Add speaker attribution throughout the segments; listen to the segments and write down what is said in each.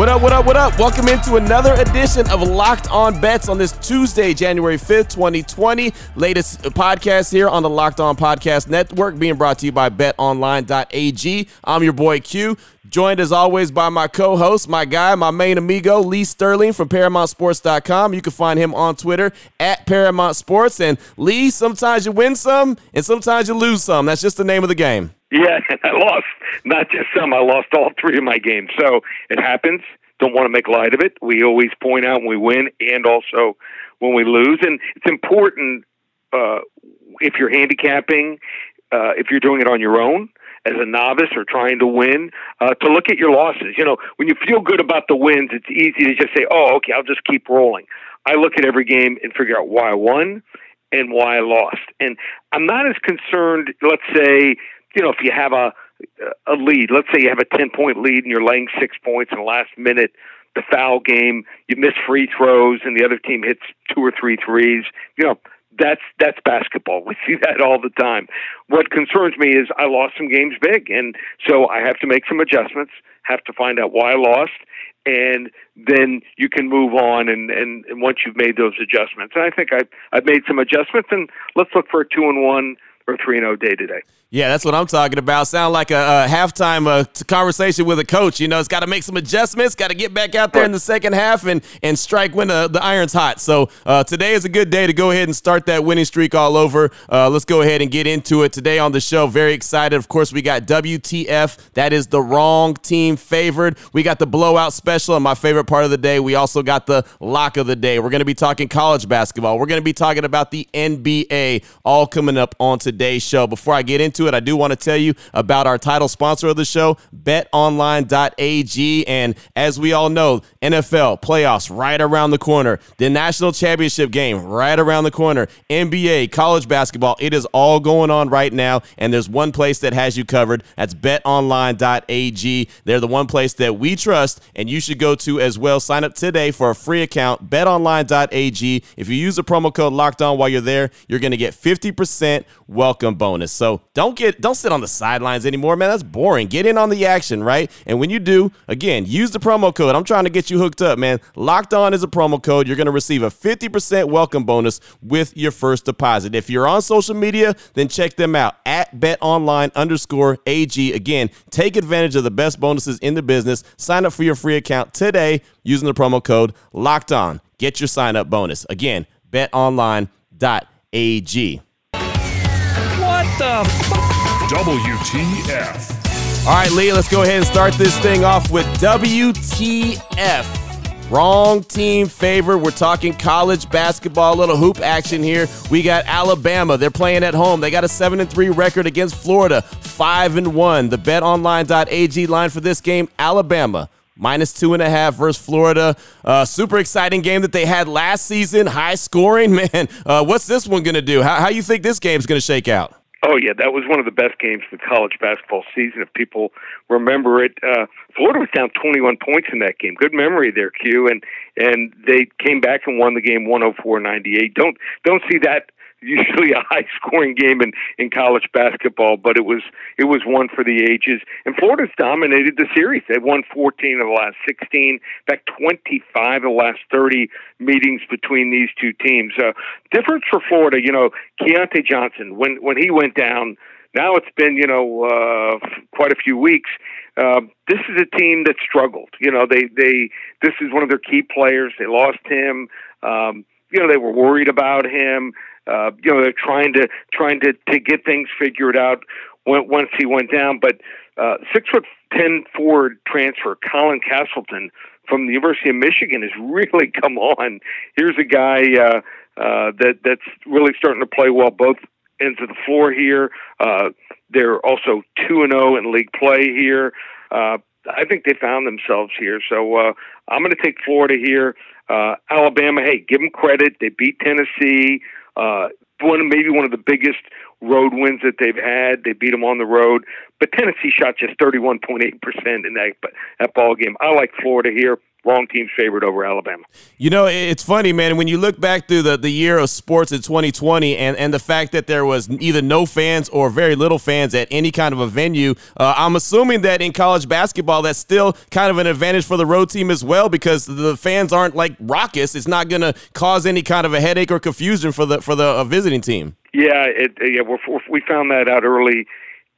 Speaker 1: What up, what up, what up? Welcome into another edition of Locked On Bets on this Tuesday, January 5th, 2020. Latest podcast here on the Locked On Podcast Network being brought to you by betonline.ag. I'm your boy Q, joined as always by my co host, my guy, my main amigo, Lee Sterling from ParamountSports.com. You can find him on Twitter at Paramount Sports. And Lee, sometimes you win some and sometimes you lose some. That's just the name of the game.
Speaker 2: Yeah, I lost not just some. I lost all three of my games. So it happens. Don't want to make light of it. We always point out when we win and also when we lose. And it's important uh, if you're handicapping, uh, if you're doing it on your own as a novice or trying to win, uh, to look at your losses. You know, when you feel good about the wins, it's easy to just say, oh, okay, I'll just keep rolling. I look at every game and figure out why I won and why I lost. And I'm not as concerned, let's say, you know, if you have a a lead, let's say you have a ten point lead and you're laying six points in the last minute, the foul game, you miss free throws, and the other team hits two or three threes. You know, that's that's basketball. We see that all the time. What concerns me is I lost some games big, and so I have to make some adjustments. Have to find out why I lost, and then you can move on. And, and, and once you've made those adjustments, and I think I've I've made some adjustments, and let's look for a two and one three and zero oh day today.
Speaker 1: Yeah, that's what I'm talking about. Sound like a, a halftime uh, conversation with a coach. You know, it's got to make some adjustments, got to get back out there in the second half and and strike when the, the iron's hot. So uh, today is a good day to go ahead and start that winning streak all over. Uh, let's go ahead and get into it today on the show. Very excited. Of course, we got WTF. That is the wrong team favored. We got the blowout special, and my favorite part of the day. We also got the lock of the day. We're going to be talking college basketball. We're going to be talking about the NBA, all coming up on today's show. Before I get into it, I do want to tell you about our title sponsor of the show, betonline.ag. And as we all know, NFL playoffs right around the corner, the national championship game right around the corner, NBA, college basketball, it is all going on right now. And there's one place that has you covered. That's betonline.ag. They're the one place that we trust and you should go to as well. Sign up today for a free account, betonline.ag. If you use the promo code locked on while you're there, you're going to get 50% welcome bonus. So don't get don't sit on the sidelines anymore, man. That's boring. Get in on the action, right? And when you do, again, use the promo code. I'm trying to get you hooked up, man. Locked on is a promo code. You're to receive a 50% welcome bonus with your first deposit. If you're on social media, then check them out at betonline underscore AG. Again, take advantage of the best bonuses in the business. Sign up for your free account today using the promo code locked on. Get your sign up bonus. Again, betonline.ag.
Speaker 3: What the WTF.
Speaker 1: All right, Lee, let's go ahead and start this thing off with WTF. Wrong team favor. We're talking college basketball, A little hoop action here. We got Alabama. They're playing at home. They got a 7 and 3 record against Florida, 5 and 1. The betonline.ag line for this game, Alabama minus two and a half versus Florida. Uh, super exciting game that they had last season, high scoring. Man, uh, what's this one going to do? How, how you think this game's going to shake out?
Speaker 2: Oh yeah, that was one of the best games of the college basketball season. If people remember it, uh, Florida was down 21 points in that game. Good memory there, Q, and and they came back and won the game 104-98. Don't don't see that usually a high scoring game in in college basketball, but it was it was one for the ages. And Florida's dominated the series. They've won 14 of the last 16, in fact 25 of the last 30 meetings between these two teams. Uh, difference for Florida, you know, Keyontae Johnson when when he went down. Now it's been you know uh, quite a few weeks. Uh, this is a team that struggled. You know they they this is one of their key players. They lost him. Um, you know they were worried about him. Uh, you know, they're trying to trying to to get things figured out when, once he went down. But uh, six foot ten forward transfer Colin Castleton from the University of Michigan has really come on. Here's a guy uh, uh, that that's really starting to play well both ends of the floor here. Uh, they're also two and zero oh in league play here. Uh, I think they found themselves here. So uh, I'm going to take Florida here. Uh, Alabama, hey, give them credit. They beat Tennessee. Uh, one maybe one of the biggest road wins that they've had. They beat them on the road, but Tennessee shot just 31.8 percent in that that ball game. I like Florida here wrong team's favored over Alabama.
Speaker 1: You know, it's funny, man. When you look back through the, the year of sports in 2020 and, and the fact that there was either no fans or very little fans at any kind of a venue, uh, I'm assuming that in college basketball, that's still kind of an advantage for the road team as well because the fans aren't like raucous. It's not going to cause any kind of a headache or confusion for the for the uh, visiting team.
Speaker 2: Yeah, it, yeah, we're, we found that out early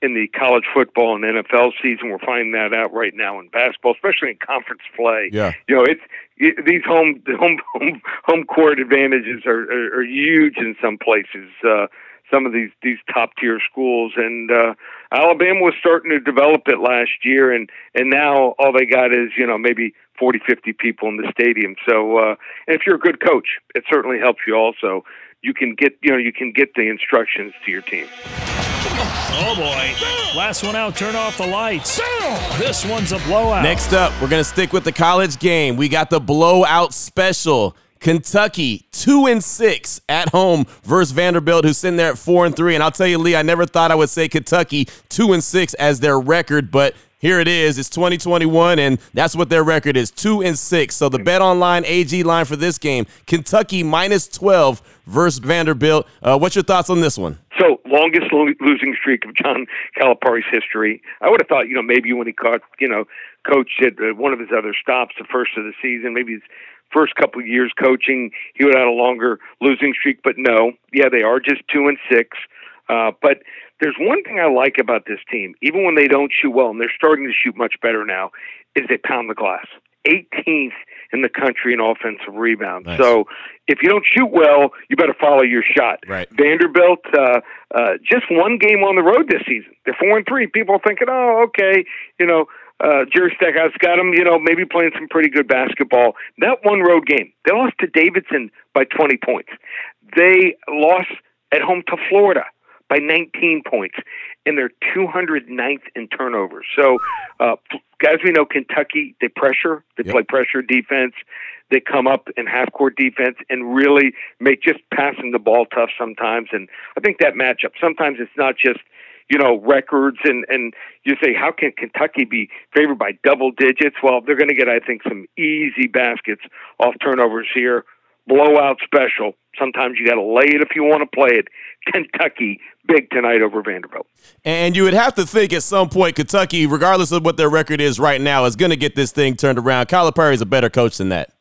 Speaker 2: in the college football and NFL season. We're finding that out right now in basketball, especially in conference play.
Speaker 1: Yeah,
Speaker 2: you know, it's it, these home home home home court advantages are are, are huge in some places. Uh, some of these these top tier schools and uh Alabama was starting to develop it last year and and now all they got is you know maybe 40 50 people in the stadium so uh and if you're a good coach it certainly helps you also you can get you know you can get the instructions to your team
Speaker 3: Oh boy. Last one out, turn off the lights. This one's a blowout.
Speaker 1: Next up, we're going to stick with the college game. We got the blowout special. Kentucky two and six at home versus Vanderbilt, who's sitting there at four and three. And I'll tell you, Lee, I never thought I would say Kentucky two and six as their record, but here it is. It's 2021, and that's what their record is two and six. So the Bet Online AG line for this game: Kentucky minus 12 versus Vanderbilt. Uh, what's your thoughts on this one?
Speaker 2: So longest lo- losing streak of John Calipari's history. I would have thought, you know, maybe when he caught, you know, coached at one of his other stops, the first of the season, maybe his first couple of years coaching, he would have had a longer losing streak. But no, yeah, they are just two and six. Uh, but there's one thing I like about this team, even when they don't shoot well, and they're starting to shoot much better now, is they pound the glass. 18th in the country in offensive rebounds. Nice. So if you don't shoot well, you better follow your shot.
Speaker 1: Right.
Speaker 2: Vanderbilt, uh, uh, just one game on the road this season. They're four and three. People are thinking, oh, okay, you know, uh, Jerry Stackhouse got them, you know, maybe playing some pretty good basketball. That one road game, they lost to Davidson by 20 points. They lost at home to Florida by 19 points, and they're 209th in turnovers. So, uh, guys, we know Kentucky, they pressure, they yep. play pressure defense, they come up in half court defense and really make just passing the ball tough sometimes. And I think that matchup, sometimes it's not just you know records and and you say how can Kentucky be favored by double digits? Well, they're going to get I think some easy baskets off turnovers here. Blowout special. Sometimes you got to lay it if you want to play it. Kentucky big tonight over Vanderbilt.
Speaker 1: And you would have to think at some point Kentucky, regardless of what their record is right now, is going to get this thing turned around. Calipari is a better coach than that.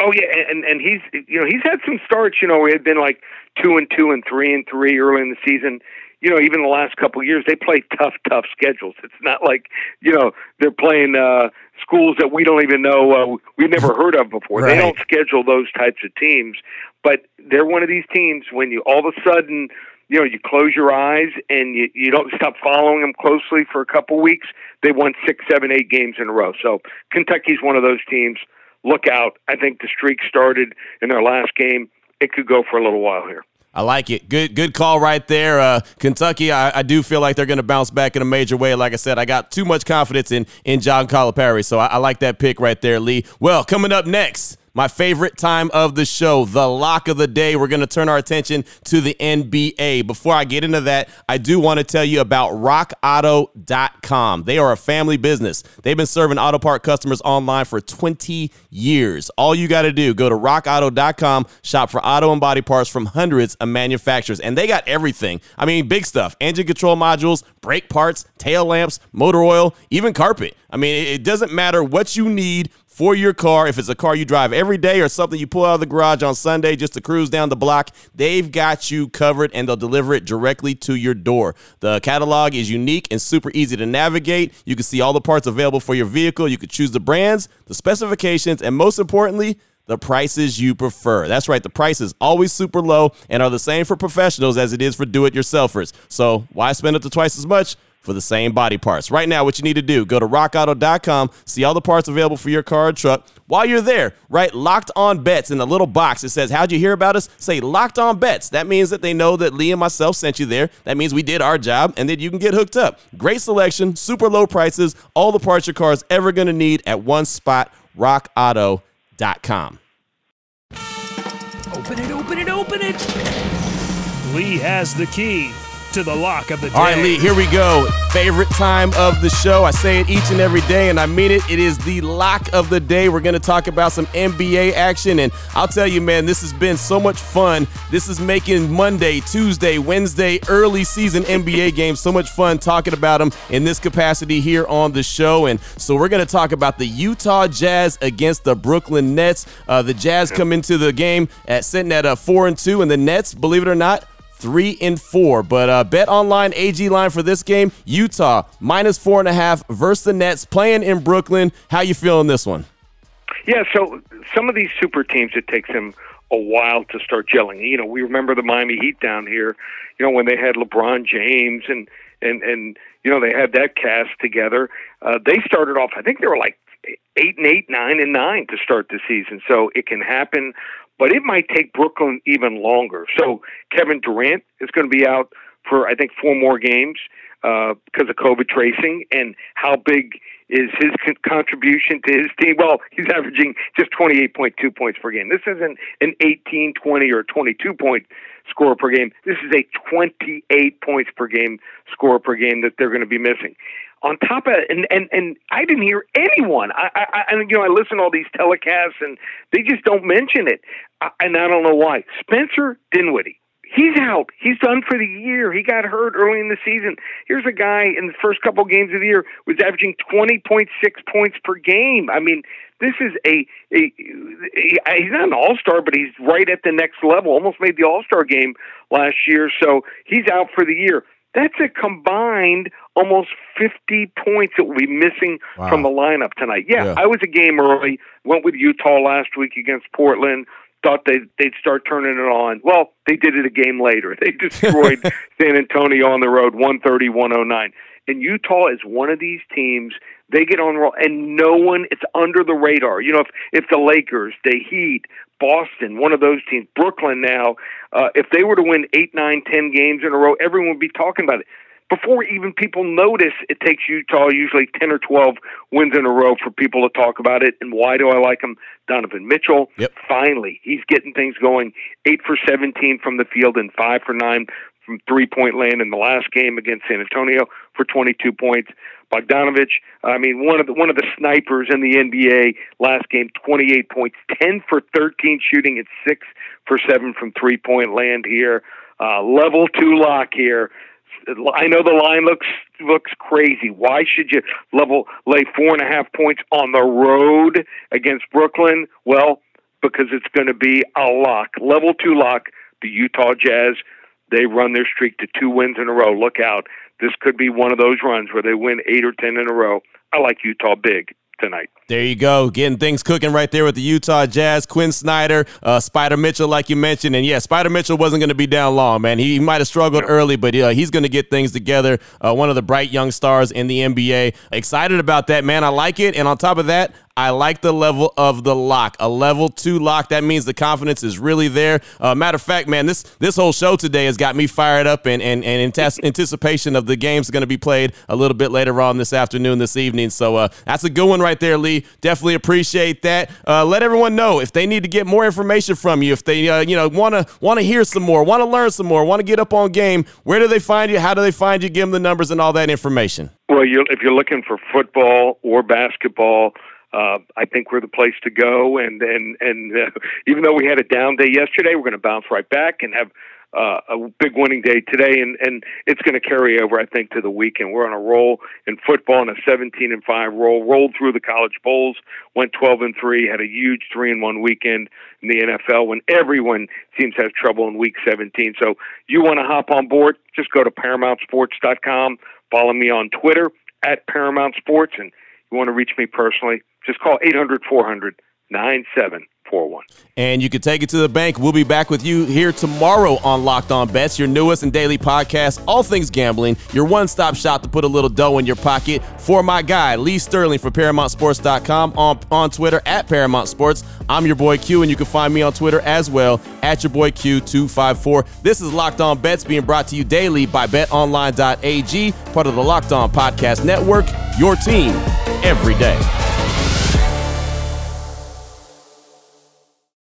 Speaker 2: Oh yeah, and and he's you know he's had some starts. You know, he had been like two and two and three and three early in the season you know, even the last couple of years, they play tough, tough schedules. It's not like, you know, they're playing uh, schools that we don't even know, uh, we've never heard of before. Right. They don't schedule those types of teams. But they're one of these teams when you all of a sudden, you know, you close your eyes and you, you don't stop following them closely for a couple of weeks, they won six, seven, eight games in a row. So Kentucky's one of those teams. Look out. I think the streak started in their last game. It could go for a little while here.
Speaker 1: I like it. Good, good call right there. Uh, Kentucky, I, I, do feel like they're going to bounce back in a major way. Like I said, I got too much confidence in in John Calipari, so I, I like that pick right there, Lee. Well, coming up next my favorite time of the show, the lock of the day. We're going to turn our attention to the NBA. Before I get into that, I do want to tell you about rockauto.com. They are a family business. They've been serving auto part customers online for 20 years. All you got to do, go to rockauto.com, shop for auto and body parts from hundreds of manufacturers, and they got everything. I mean, big stuff engine control modules, brake parts, tail lamps, motor oil, even carpet. I mean, it doesn't matter what you need for your car. If it's a car you drive every day or something you pull out of the garage on Sunday just to cruise down the block, they've got you covered and they'll deliver it directly to your door. The catalog is unique and super easy to navigate. You can see all the parts available for your vehicle. You can choose the brands, the specifications, and most importantly, the prices you prefer. That's right, the price is always super low and are the same for professionals as it is for do it yourselfers. So, why spend up to twice as much? For the same body parts. Right now, what you need to do, go to rockauto.com, see all the parts available for your car or truck. While you're there, write locked on bets in the little box. It says, How'd you hear about us? Say locked on bets. That means that they know that Lee and myself sent you there. That means we did our job and that you can get hooked up. Great selection, super low prices, all the parts your car is ever going to need at one spot, rockauto.com.
Speaker 3: Open it, open it, open it. Lee has the key to the lock of the day.
Speaker 1: All right, Lee, here we go. Favorite time of the show. I say it each and every day, and I mean it. It is the lock of the day. We're going to talk about some NBA action, and I'll tell you, man, this has been so much fun. This is making Monday, Tuesday, Wednesday, early season NBA games so much fun talking about them in this capacity here on the show. And so we're going to talk about the Utah Jazz against the Brooklyn Nets. Uh, the Jazz come into the game at sitting at a four and two, and the Nets, believe it or not, three and four. But uh, bet online AG line for this game: Utah minus four and a half versus the Nets playing in Brooklyn. How you feeling this one?
Speaker 2: Yeah, so some of these super teams, it takes them a while to start gelling. You know, we remember the Miami Heat down here. You know, when they had LeBron James and and and you know they had that cast together. Uh, they started off. I think they were like eight and eight, nine and nine to start the season. So it can happen but it might take Brooklyn even longer. So Kevin Durant is going to be out for I think four more games uh, because of COVID tracing, and how big is his con- contribution to his team? Well, he's averaging just 28.2 points per game. This isn't an 18, 20, or 22 point score per game. This is a 28 points per game score per game that they're going to be missing on top of and and and I didn't hear anyone. I, I, I you know I listen to all these telecasts and they just don't mention it, I, and I don't know why. Spencer Dinwiddie, he's out. He's done for the year. He got hurt early in the season. Here's a guy in the first couple games of the year was averaging 20.6 points per game. I mean, this is a, a, a he's not an all-star, but he's right at the next level. Almost made the all-star game last year, so he's out for the year. That's a combined almost 50 points that will be missing wow. from the lineup tonight. Yeah, yeah, I was a game early. Went with Utah last week against Portland. Thought they'd, they'd start turning it on. Well, they did it a game later. They destroyed San Antonio on the road, 130 109. And Utah is one of these teams. They get on roll, and no one. It's under the radar. You know, if if the Lakers, the Heat, Boston, one of those teams, Brooklyn now, uh, if they were to win eight, nine, ten games in a row, everyone would be talking about it. Before even people notice, it takes Utah usually 10 or 12 wins in a row for people to talk about it. And why do I like him? Donovan Mitchell,
Speaker 1: yep.
Speaker 2: finally, he's getting things going. 8 for 17 from the field and 5 for 9 from three point land in the last game against San Antonio for 22 points. Bogdanovich, I mean, one of the one of the snipers in the NBA last game, 28 points, 10 for 13 shooting, and six for seven from three point land here. Uh, level two lock here. I know the line looks looks crazy. Why should you level lay four and a half points on the road against Brooklyn? Well, because it's going to be a lock, level two lock. The Utah Jazz they run their streak to two wins in a row. Look out. This could be one of those runs where they win eight or 10 in a row. I like Utah big tonight.
Speaker 1: There you go, getting things cooking right there with the Utah Jazz. Quinn Snyder, uh, Spider Mitchell, like you mentioned, and yeah, Spider Mitchell wasn't going to be down long, man. He, he might have struggled early, but uh, he's going to get things together. Uh, one of the bright young stars in the NBA. Excited about that, man. I like it, and on top of that, I like the level of the lock. A level two lock. That means the confidence is really there. Uh, matter of fact, man, this this whole show today has got me fired up and and, and anticipation of the games going to be played a little bit later on this afternoon, this evening. So uh, that's a good one right there, Lee. Definitely appreciate that. Uh, let everyone know if they need to get more information from you, if they uh, you know want to want to hear some more, want to learn some more, want to get up on game. Where do they find you? How do they find you? Give them the numbers and all that information.
Speaker 2: Well, you if you're looking for football or basketball uh, I think we're the place to go. And and and uh, even though we had a down day yesterday, we're going to bounce right back and have uh, a big winning day today, and and it's going to carry over, I think, to the weekend. We're on a roll in football, and a 17 and five roll. Rolled through the college bowls, went 12 and three, had a huge three and one weekend in the NFL when everyone seems to have trouble in week 17. So you want to hop on board? Just go to ParamountSports.com. Follow me on Twitter at Paramount Sports, and you want to reach me personally just call 800 400 9741.
Speaker 1: And you can take it to the bank. We'll be back with you here tomorrow on Locked On Bets, your newest and daily podcast, all things gambling, your one stop shop to put a little dough in your pocket. For my guy, Lee Sterling from ParamountSports.com on, on Twitter at Paramount Sports. I'm your boy Q, and you can find me on Twitter as well at your boy Q254. This is Locked On Bets being brought to you daily by betonline.ag, part of the Locked On Podcast Network, your team every day.